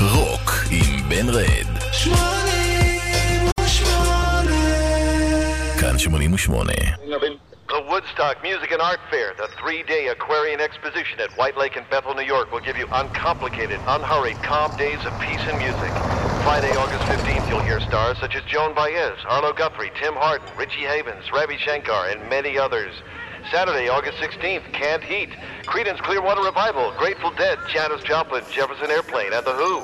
רוק עם בן רד. שמונים ושמונה. כאן שמונים ושמונה. The Woodstock Music and Art Fair, the three-day Aquarian Exposition at White Lake in Bethel, New York, will give you uncomplicated, unhurried, calm days of peace and music. Friday, August 15th, you'll hear stars such as Joan Baez, Arlo Guthrie, Tim Hardin, Richie Havens, Ravi Shankar, and many others. Saturday, August 16th, Canned Heat, Creedence Clearwater Revival, Grateful Dead, Janis Joplin, Jefferson Airplane, and The Who.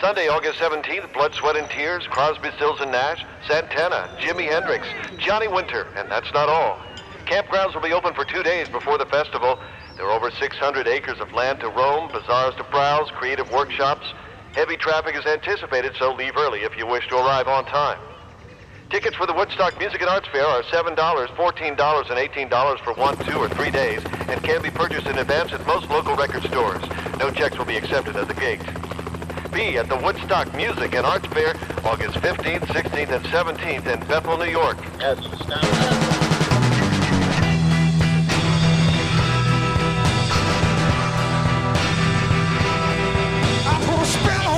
Sunday, August 17th, Blood, Sweat, and Tears, Crosby, Stills, and Nash, Santana, Jimi Hendrix, Johnny Winter, and that's not all. Campgrounds will be open for two days before the festival. There are over 600 acres of land to roam, bazaars to browse, creative workshops. Heavy traffic is anticipated, so leave early if you wish to arrive on time. Tickets for the Woodstock Music and Arts Fair are $7, $14, and $18 for one, two, or three days and can be purchased in advance at most local record stores. No checks will be accepted at the gate. Be at the Woodstock Music and Arts Fair August 15th, 16th, and 17th in Bethel, New York. I put a spell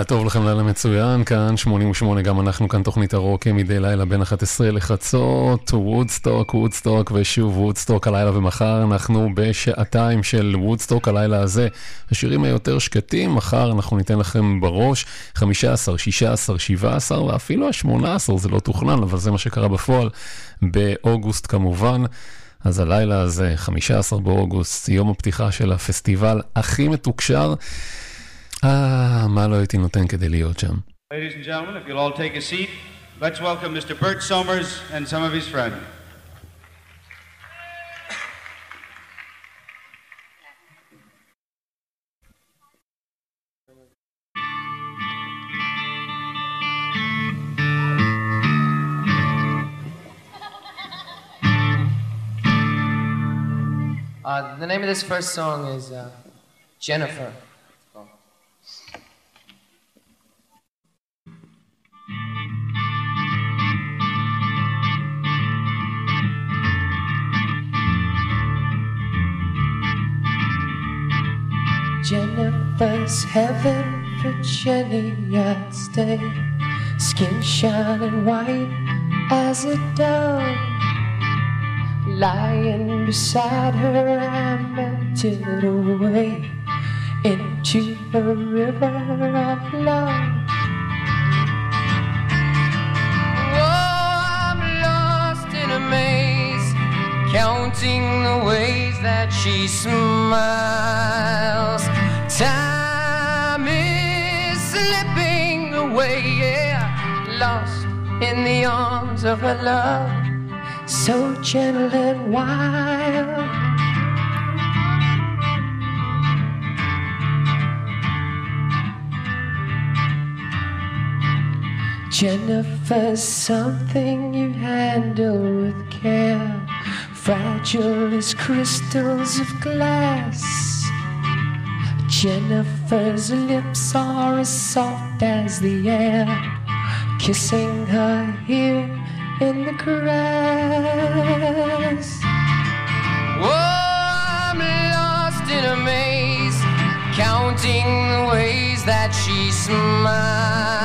לילה טוב לכם, לילה מצוין, כאן 88, גם אנחנו כאן תוכנית הרוק מדי לילה בין 11 לחצות, וודסטוק, וודסטוק ושוב וודסטוק הלילה ומחר אנחנו בשעתיים של וודסטוק הלילה הזה. השירים היותר שקטים, מחר אנחנו ניתן לכם בראש 15, 16, 17 ואפילו ה-18, זה לא תוכנן, אבל זה מה שקרה בפועל באוגוסט כמובן. אז הלילה הזה, 15 באוגוסט, יום הפתיחה של הפסטיבל הכי מתוקשר. אה, מה לא הייתי נותן כדי להיות שם. Ladies and gentlemen, if you'll all take a seat, let's welcome Mr. Bert Somers and some of his friends. Uh, the name of this first song is uh, Jennifer. Jennifer's heaven for Jenny, I'd. Skin shining white as a dove. Lying beside her, I melted away into a river of love. Oh, I'm lost in a maze, counting the ways that she smiles. Time is slipping away, yeah, lost in the arms of her love so gentle and wild. Jennifer's something you handle with care, fragile as crystals of glass. Jennifer's lips are as soft as the air, kissing her here in the grass. Oh, I'm lost in a maze, counting the ways that she smiles,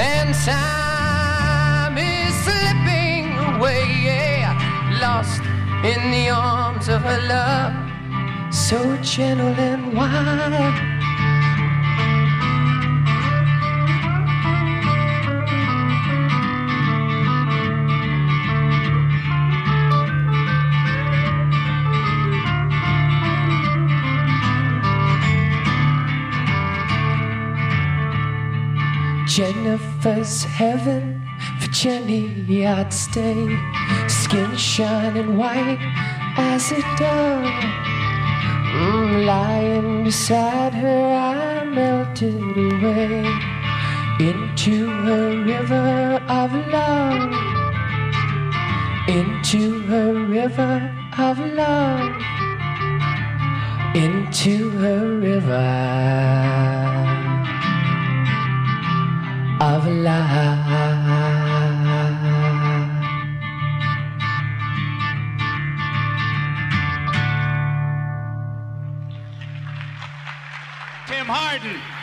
and time is slipping away, yeah, lost in the arms of her love, so gentle and wild. Jennifer's heaven for Jenny I'd stay Skin shining white as a dove Lying beside her I melted away Into a river of love Into a river of love Into a river of love. Tim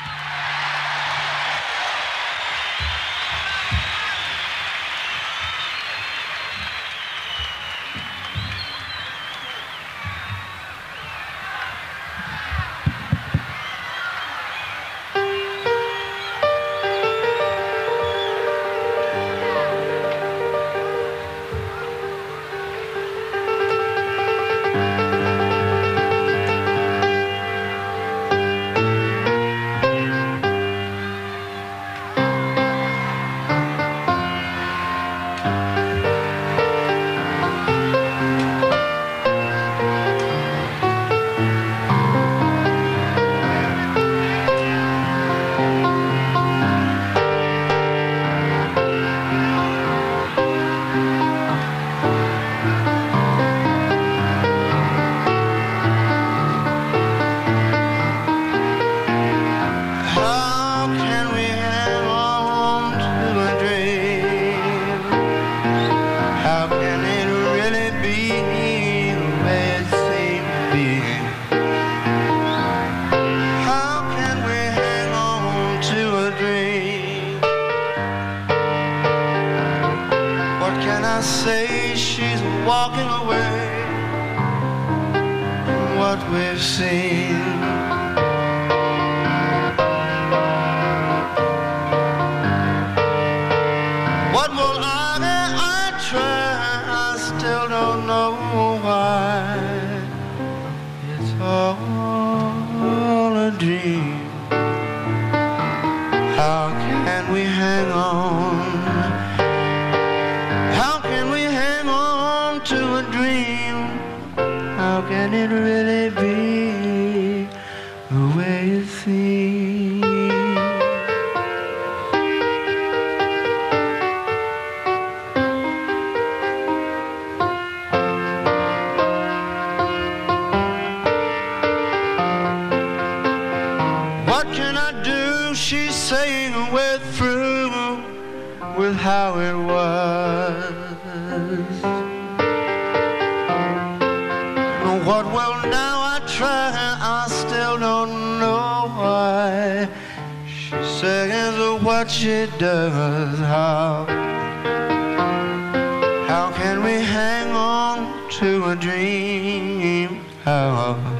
we're through with how it was. What will now I try? I still don't know why. She says what she does. How? How can we hang on to a dream? How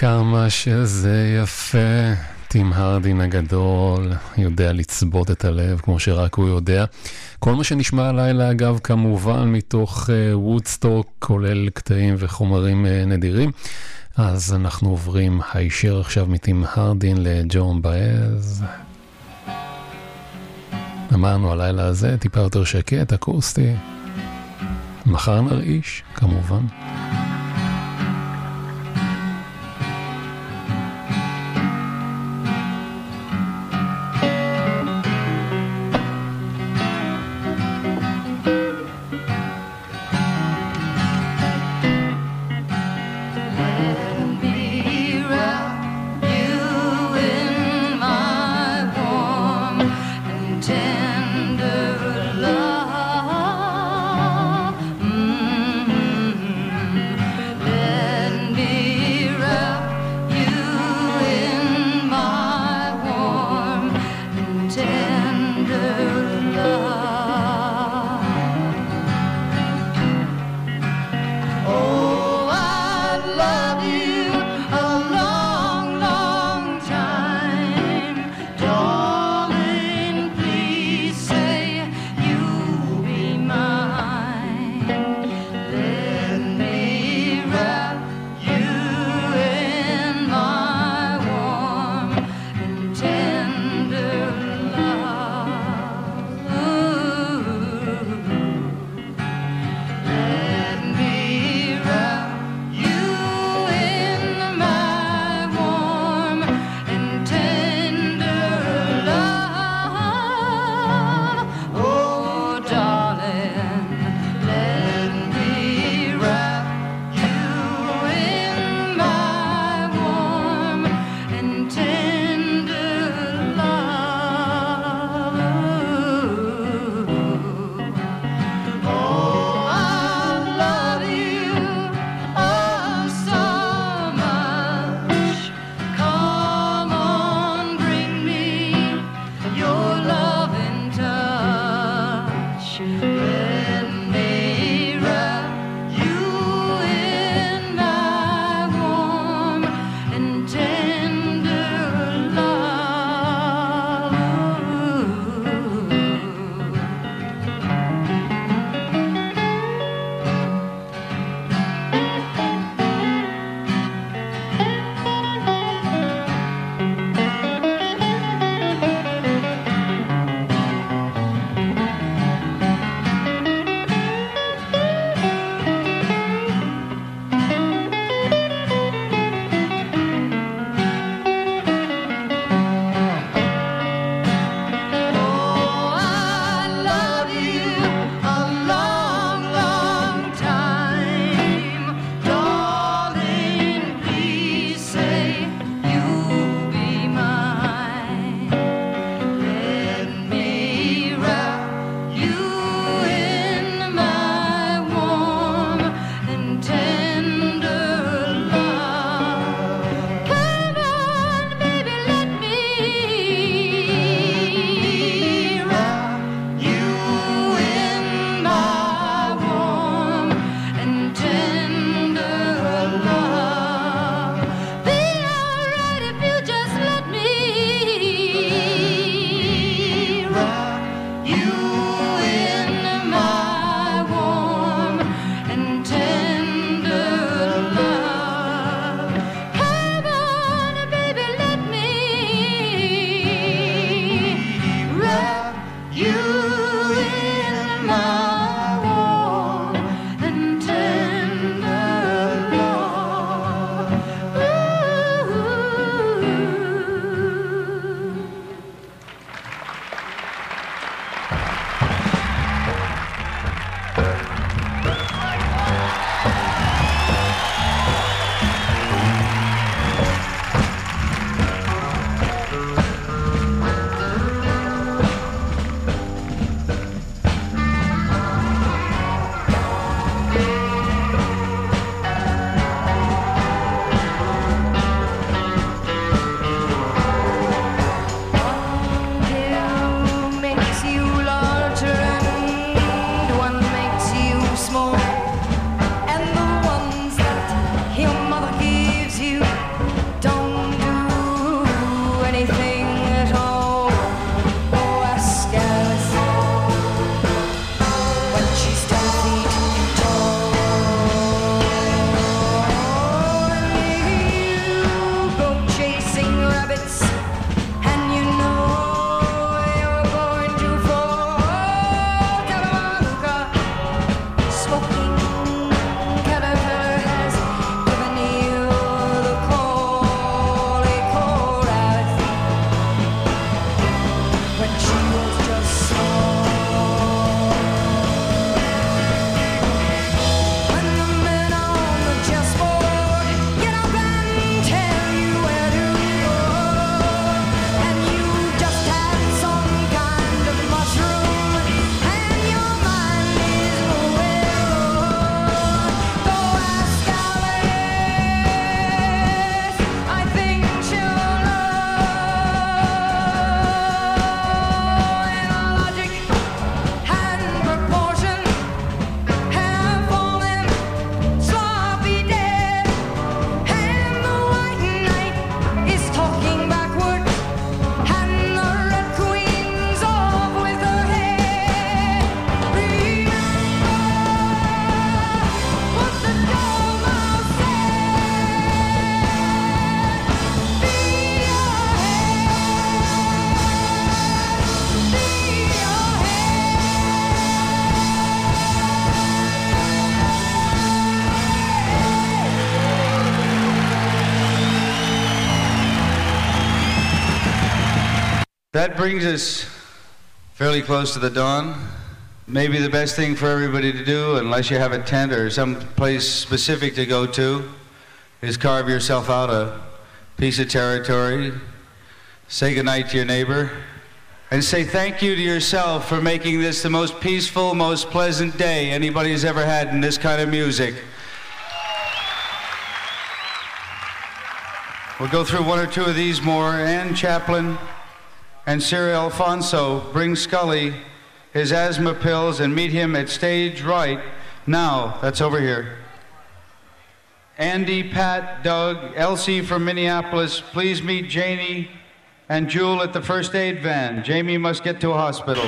כמה שזה יפה. טים הרדין הגדול יודע לצבות את הלב כמו שרק הוא יודע. כל מה שנשמע הלילה, אגב, כמובן מתוך וודסטוק, uh, כולל קטעים וחומרים uh, נדירים. אז אנחנו עוברים הישר עכשיו מטים הרדין לג'ון באז. אמרנו הלילה הזה טיפה יותר שקט, אקוסטי. מחר נרעיש, כמובן. Close to the dawn. Maybe the best thing for everybody to do, unless you have a tent or some place specific to go to, is carve yourself out a piece of territory, say goodnight to your neighbor, and say thank you to yourself for making this the most peaceful, most pleasant day anybody's ever had in this kind of music. We'll go through one or two of these more. Ann Chaplin and Sir Alfonso bring Scully his asthma pills and meet him at stage right now. That's over here. Andy, Pat, Doug, Elsie from Minneapolis, please meet Janie and Jewel at the first aid van. Jamie must get to a hospital.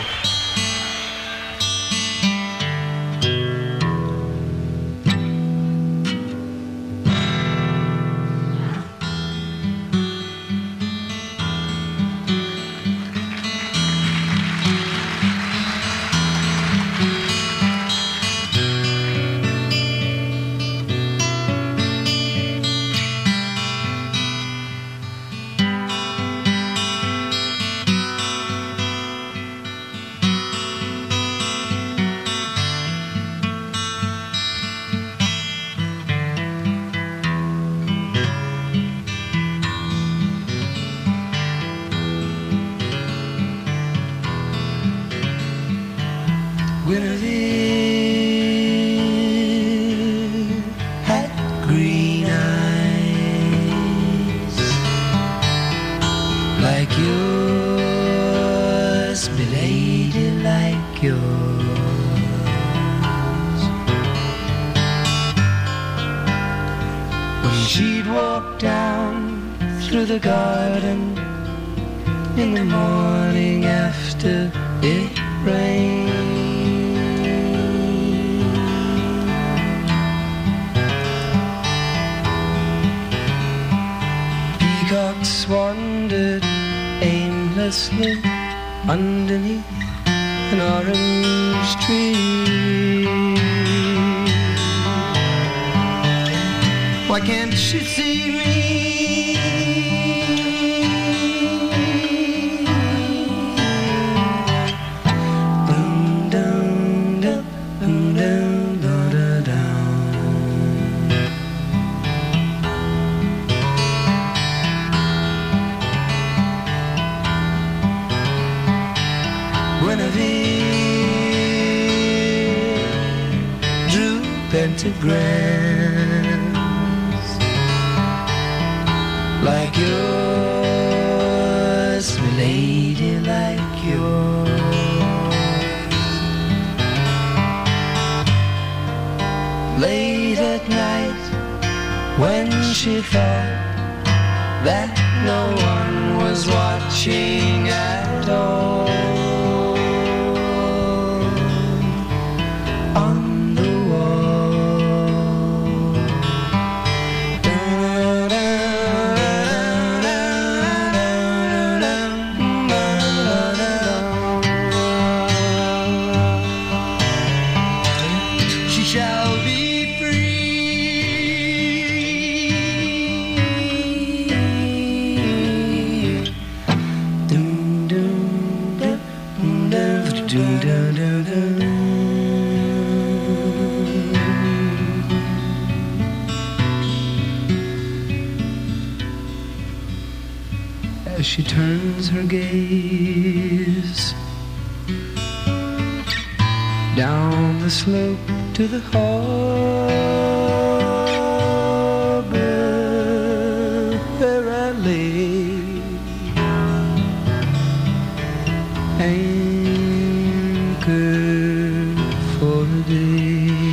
For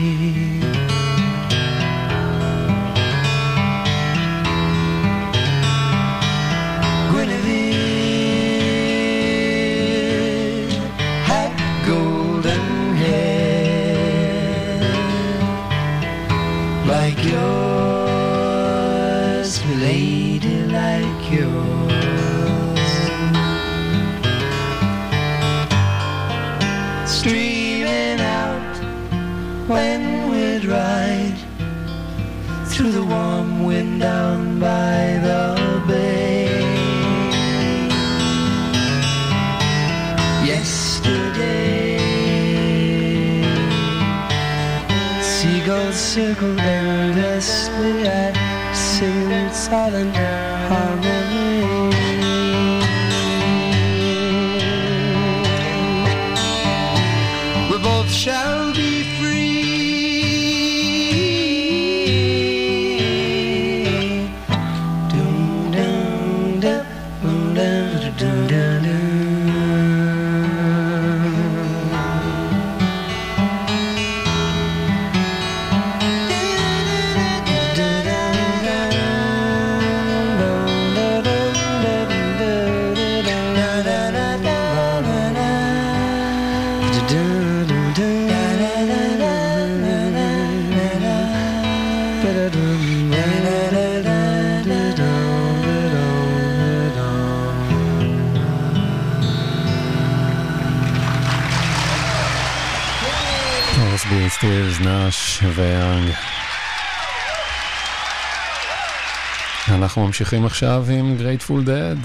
אנחנו ממשיכים עכשיו עם גרייטפול דד.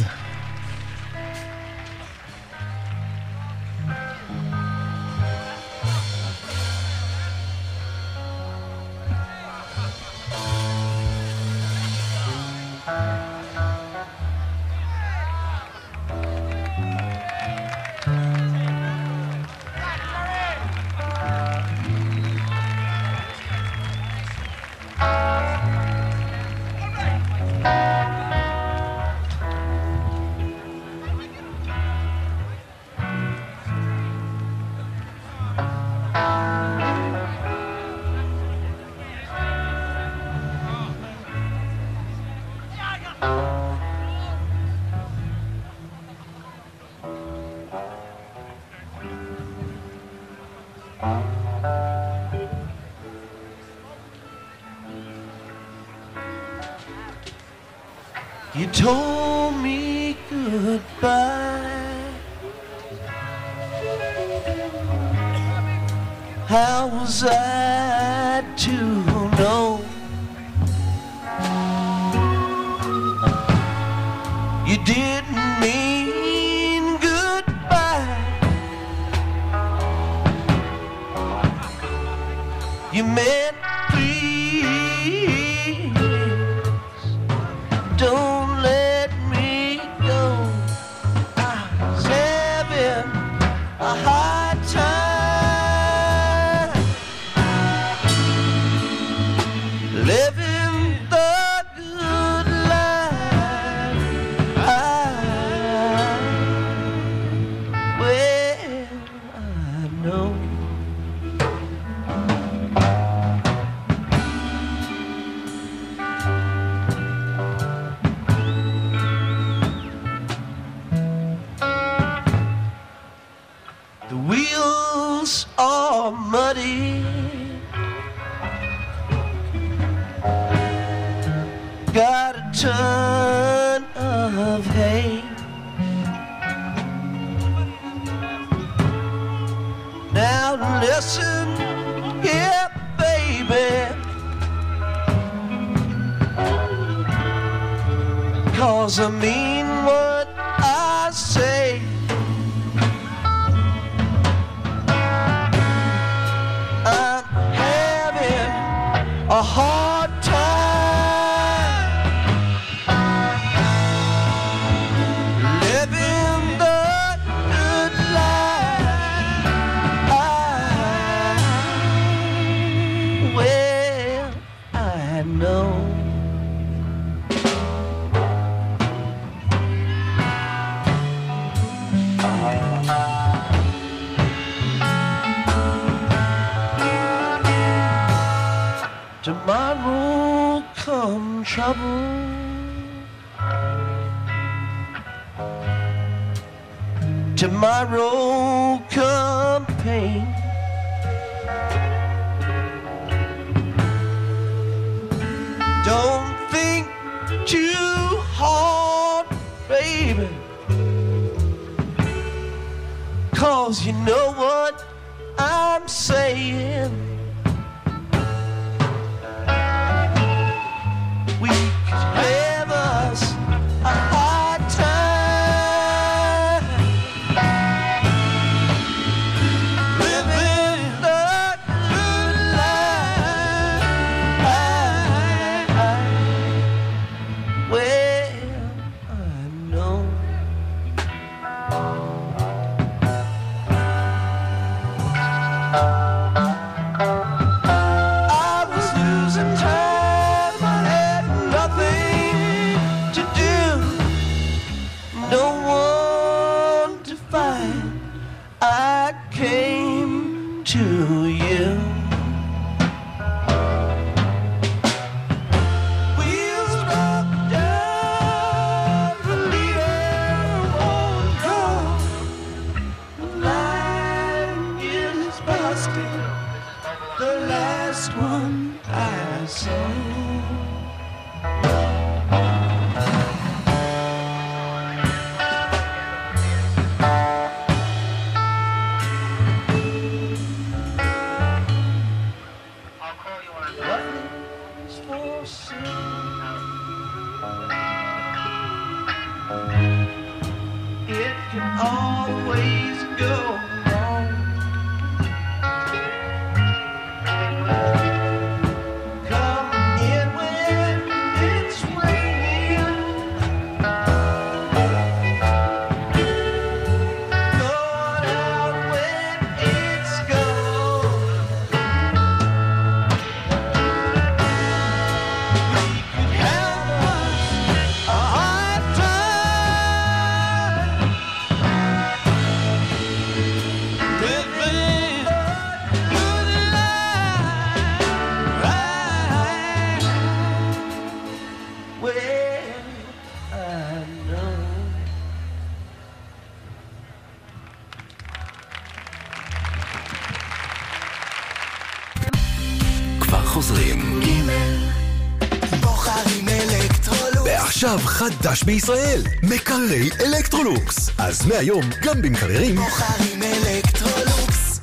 ועכשיו חדש בישראל, מקררי אלקטרולוקס. אז מהיום גם במקררים בוחרים אלקטרולוקס.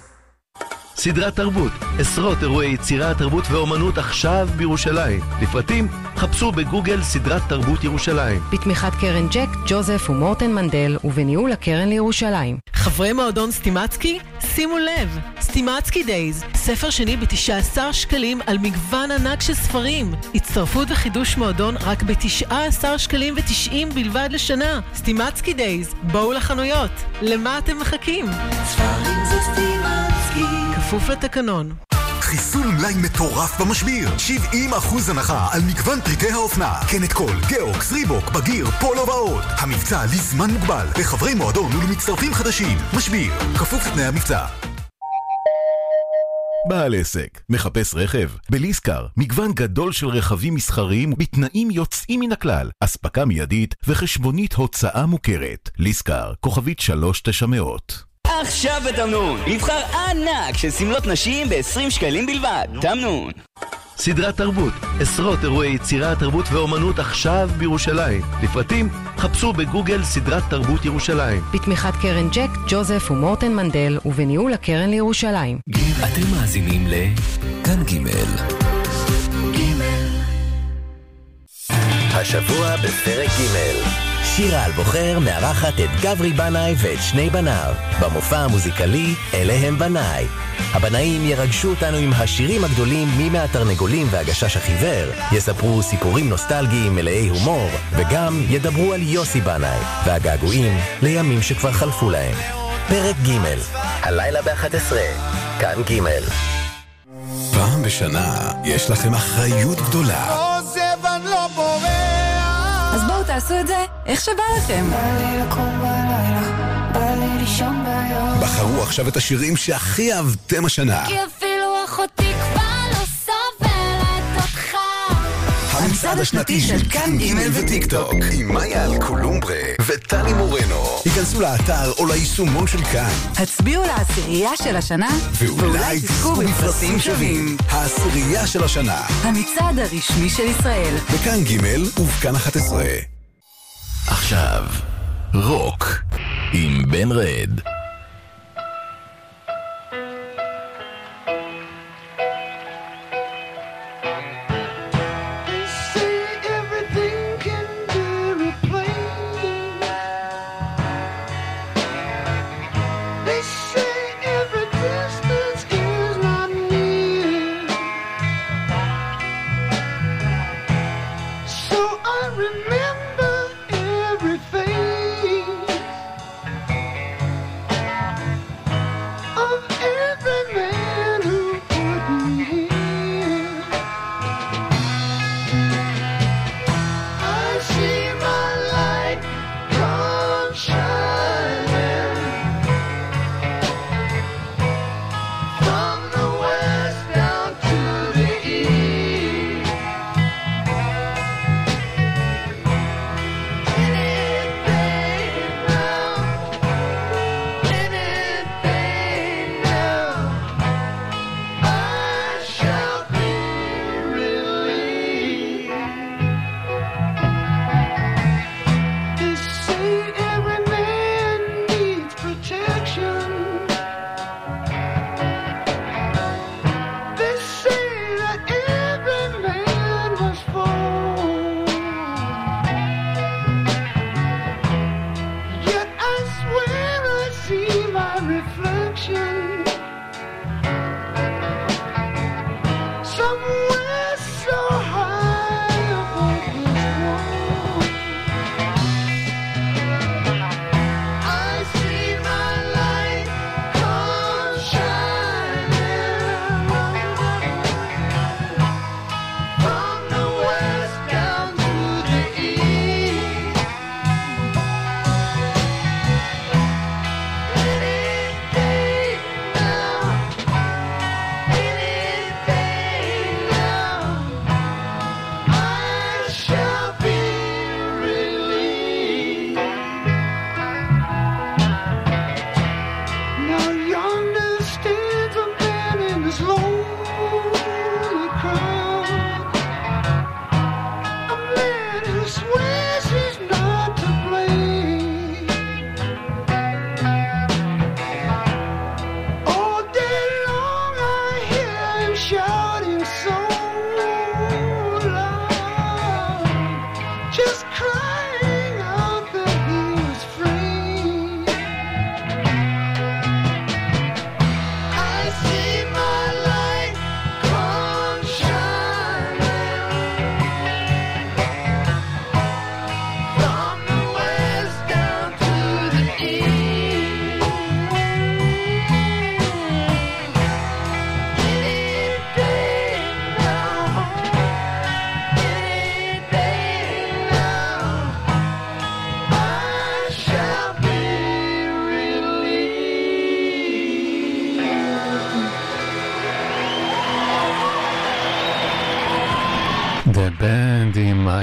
סדרת תרבות, עשרות אירועי יצירה, תרבות ואומנות עכשיו בירושלים. לפרטים, חפשו בגוגל סדרת תרבות ירושלים. בתמיכת קרן ג'ק, ג'וזף ומורטן מנדל, ובניהול הקרן לירושלים. חברי מועדון סטימצקי, שימו לב, סטימצקי דייז, ספר שני ב-19 שקלים על מגוון ענק של ספרים. הצטרפות וחידוש מועדון רק ב-19 שקלים ו-90 בלבד לשנה. סטימצקי דייז, בואו לחנויות. למה אתם מחכים? ספרים זה סטימצקי. כפוף לתקנון. חיסול מלאי מטורף במשביר. 70% הנחה על מגוון פריטי האופנה. קנט קול, גאוקס, ריבוק, בגיר, פולו ועוד המבצע לזמן מוגבל לחברי מועדון ולמצטרפים חדשים. משביר, כפוף לתנאי המבצע. בעל עסק, מחפש רכב? בליסקר, מגוון גדול של רכבים מסחריים בתנאים יוצאים מן הכלל, אספקה מיידית וחשבונית הוצאה מוכרת. ליסקר, כוכבית 3900 עכשיו בתמנון, מבחר ענק של שמלות נשים ב-20 שקלים בלבד. תמנון. סדרת תרבות, עשרות אירועי יצירה, תרבות ואומנות עכשיו בירושלים. לפרטים, חפשו בגוגל סדרת תרבות ירושלים. בתמיכת קרן ג'ק, ג'וזף ומורטן מנדל, ובניהול הקרן לירושלים. אתם מאזינים לכאן ג' השבוע בפרק ג' שירה אלבוחר מארחת את גברי בנאי ואת שני בניו במופע המוזיקלי אלה הם בניי. הבנאים ירגשו אותנו עם השירים הגדולים מי מהתרנגולים והגשש החיוור, יספרו סיפורים נוסטלגיים מלאי הומור, וגם ידברו על יוסי בנאי והגעגועים לימים שכבר חלפו להם. פרק ג' הלילה ב-11, כאן ג' פעם בשנה יש לכם אחריות גדולה. תעשו את זה איך שבא לכם. בחרו עכשיו את השירים שהכי אהבתם השנה. כי אפילו אחותי כבר לא סובלת אותך המצעד השנתי של כאן ג' וטיק טוק עם מאיה אלקולומברה וטלי מורנו. היכנסו לאתר או ליישומון של כאן הצביעו לעשירייה של השנה, ואולי תזכו בפרסים שווים. העשירייה של השנה המצעד הרשמי של ישראל. בכאן ג' ובכאן 11. עכשיו, רוק עם בן רד.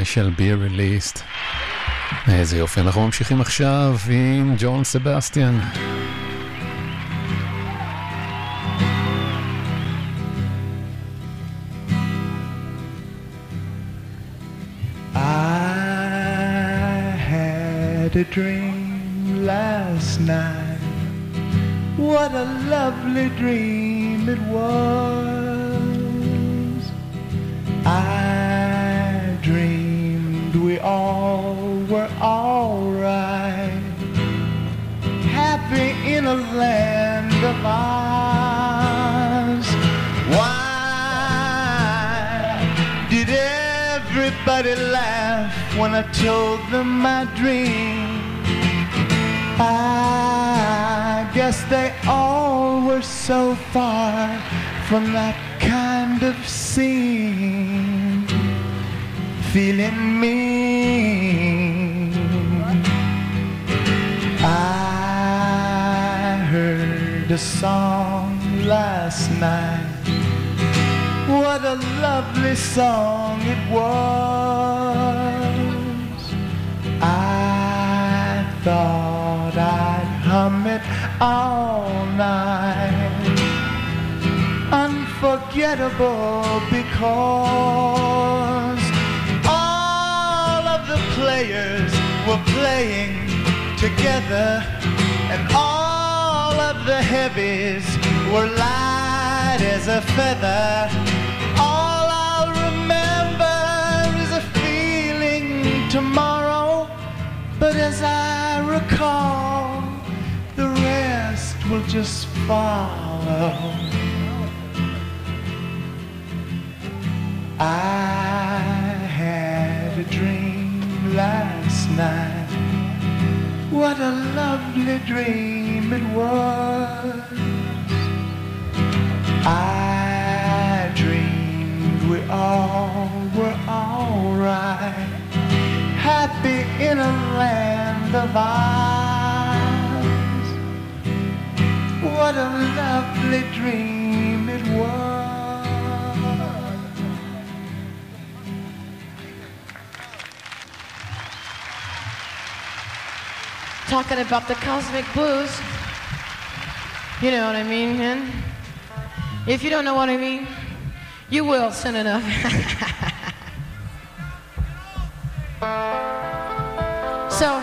shall be released. איזה יופי, אנחנו ממשיכים עכשיו עם ג'ון סבסטיאן. a dream What a lovely song it was. I thought I'd hum it all night. Unforgettable because all of the players were playing together and all of the heavies were light a feather. All I'll remember is a feeling tomorrow, but as I recall, the rest will just follow. I had a dream last night. What a lovely dream it was. I dreamed we all were alright. Happy in a land of ours. What a lovely dream it was. Talking about the cosmic blues. You know what I mean, and if you don't know what I mean, you will soon enough. so,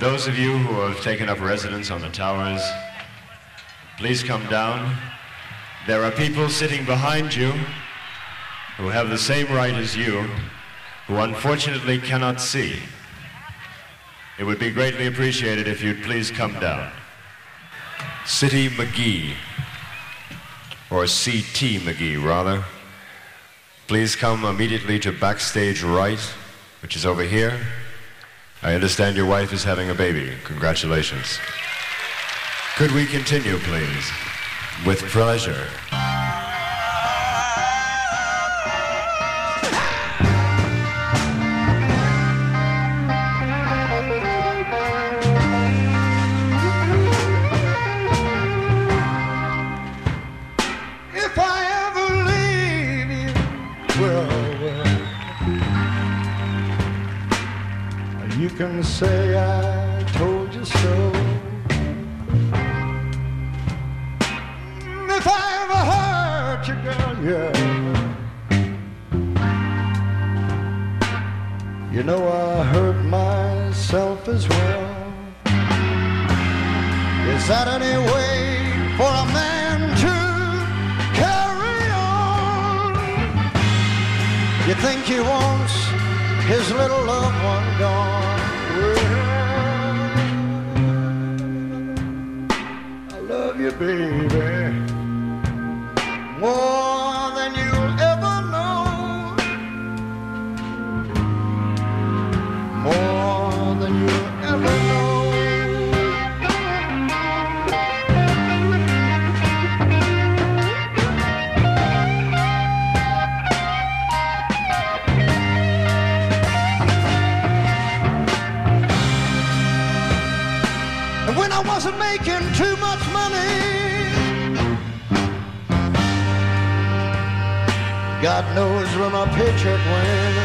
those of you who have taken up residence on the towers please come down? There are people sitting behind you who have the same right as you, who unfortunately cannot see. It would be greatly appreciated if you'd please come down. City McGee, or CT McGee, rather. Please come immediately to backstage right, which is over here. I understand your wife is having a baby. Congratulations. Could we continue, please? With pleasure. Can say I told you so. If I ever hurt you, girl, yeah. You know I hurt myself as well. Is that any way for a man to carry on? You think he wants his little baby, God knows where my paycheck went.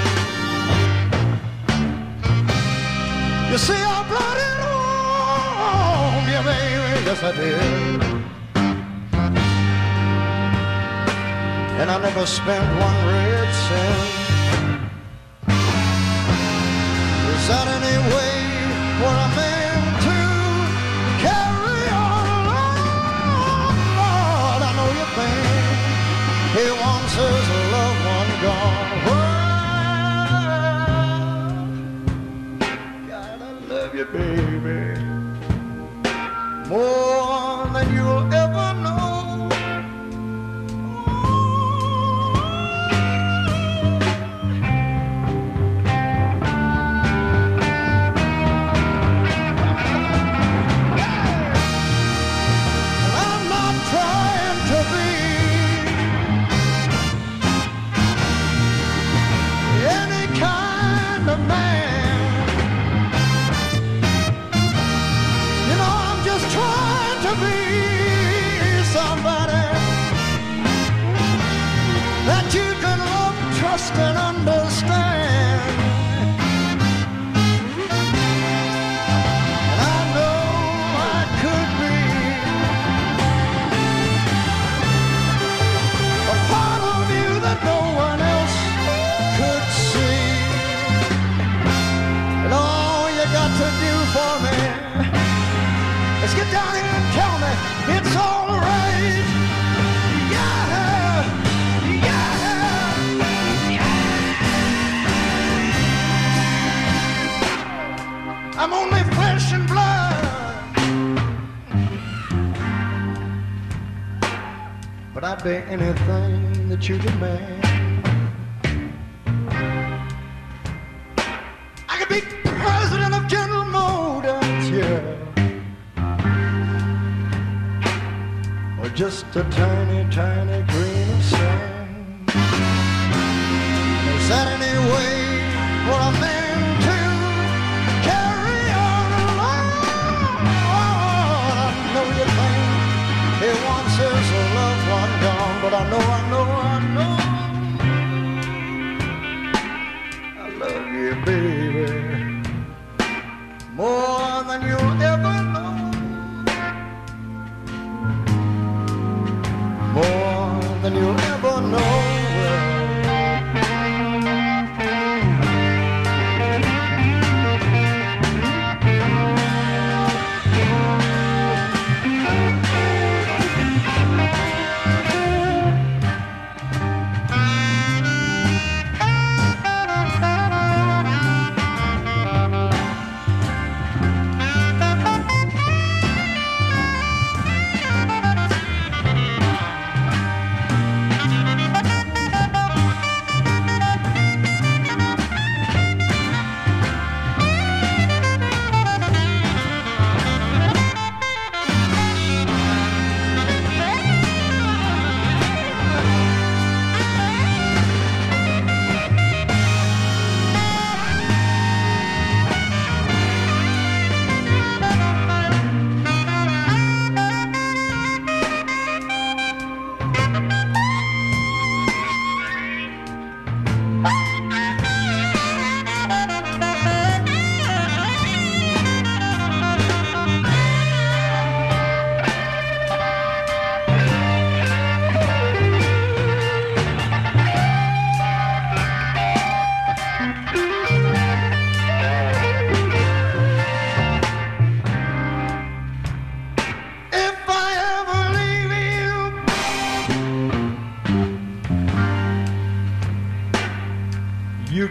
You see, I brought it home, yeah, baby, yes I did. And I never spent one red cent. Baby, more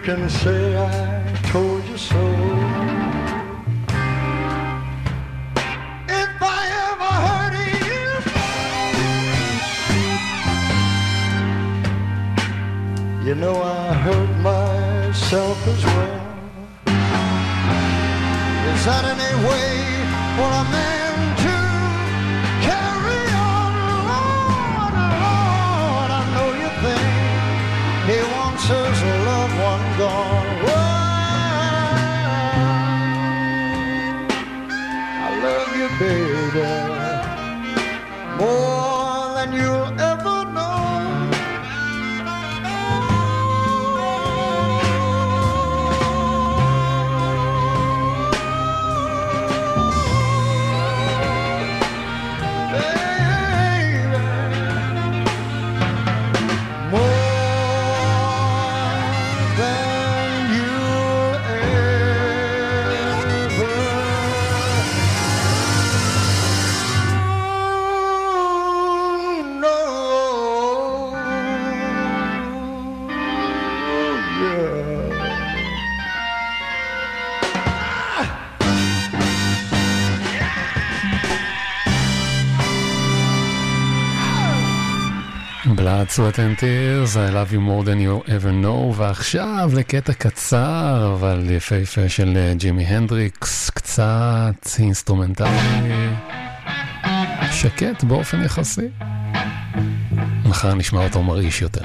can say Sweat and Tears, I love you more than you ever know, ועכשיו לקטע קצר אבל יפהפה של אה, ג'ימי הנדריקס, קצת אינסטרומנטלי, שקט באופן יחסי. מחר נשמע אותו מרעיש יותר.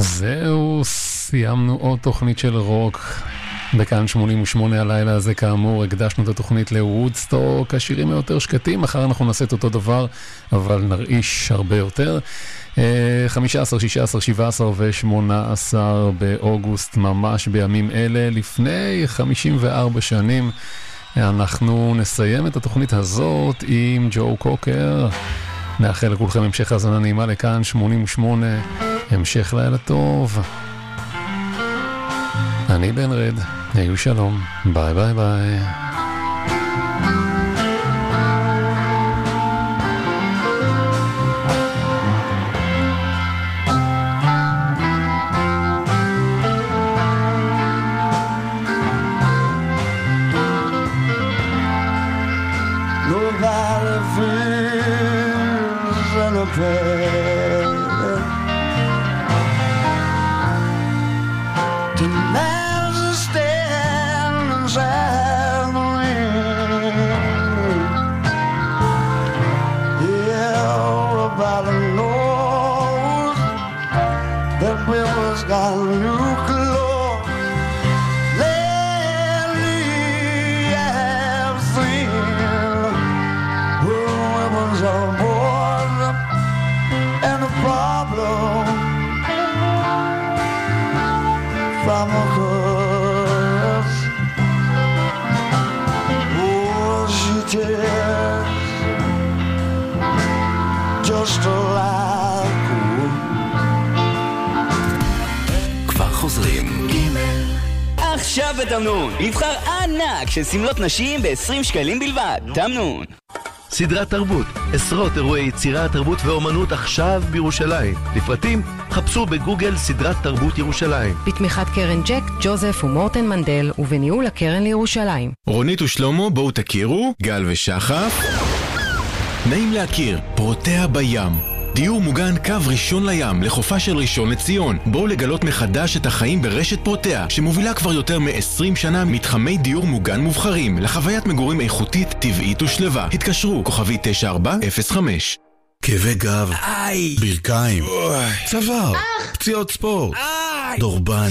זהו, סיימנו עוד תוכנית של רוק. בכאן 88 הלילה הזה כאמור הקדשנו את התוכנית לוודסטוק, השירים היותר שקטים, מחר אנחנו נעשה את אותו דבר, אבל נרעיש הרבה יותר. 15, 16, 17 ו-18 באוגוסט, ממש בימים אלה, לפני 54 שנים. אנחנו נסיים את התוכנית הזאת עם ג'ו קוקר. נאחל לכולכם המשך האזנה נעימה לכאן 88, המשך לילה טוב. אני בן רד, היו שלום, ביי ביי ביי. בתמנון, מבחר ענק של שמלות נשים ב-20 שקלים בלבד. תמנון. סדרת תרבות, עשרות אירועי יצירה, תרבות ואומנות עכשיו בירושלים. לפרטים, חפשו בגוגל סדרת תרבות ירושלים. בתמיכת קרן ג'ק, ג'וזף ומורטן מנדל, ובניהול הקרן לירושלים. רונית ושלמה, בואו תכירו, גל ושחף. נעים להכיר, פרוטאה בים. דיור מוגן קו ראשון לים לחופה של ראשון לציון. בואו לגלות מחדש את החיים ברשת פרוטאה, שמובילה כבר יותר מ-20 שנה מתחמי דיור מוגן מובחרים, לחוויית מגורים איכותית, טבעית ושלווה. התקשרו, כוכבי 9405. כאבי גב, ברכיים, צוואר, פציעות ספורט, דורבן,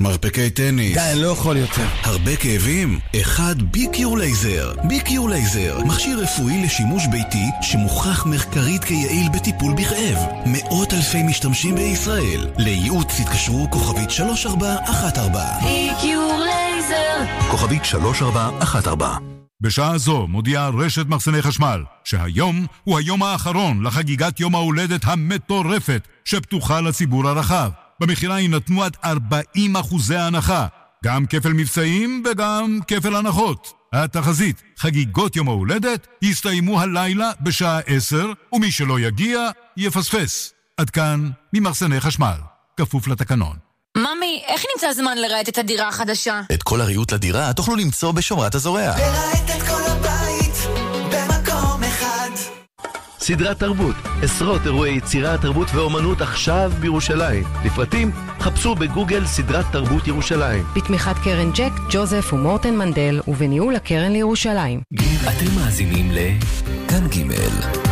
מרפקי טניס. די, אני לא יכול יותר. הרבה כאבים? אחד ביקיור לייזר. ביקיור לייזר, מכשיר רפואי לשימוש ביתי שמוכח מחקרית כיעיל בטיפול בכאב. מאות אלפי משתמשים בישראל. לייעוץ התקשרו כוכבית 3414. איקיור לייזר. כוכבית 3414 בשעה זו מודיעה רשת מחסני חשמל שהיום הוא היום האחרון לחגיגת יום ההולדת המטורפת שפתוחה לציבור הרחב. במכירה יינתנו עד 40 אחוזי הנחה, גם כפל מבצעים וגם כפל הנחות. התחזית, חגיגות יום ההולדת יסתיימו הלילה בשעה 10, ומי שלא יגיע, יפספס. עד כאן ממחסני חשמל, כפוף לתקנון. ממי, איך נמצא זמן לרהט את הדירה החדשה? את כל הריהוט לדירה תוכלו למצוא בשומרת הזורע. סדרת תרבות, עשרות אירועי יצירה, תרבות ואומנות עכשיו בירושלים. לפרטים, חפשו בגוגל סדרת תרבות ירושלים. בתמיכת קרן ג'ק, ג'וזף ומורטן מנדל, ובניהול הקרן לירושלים. אתם מאזינים לכאן ג'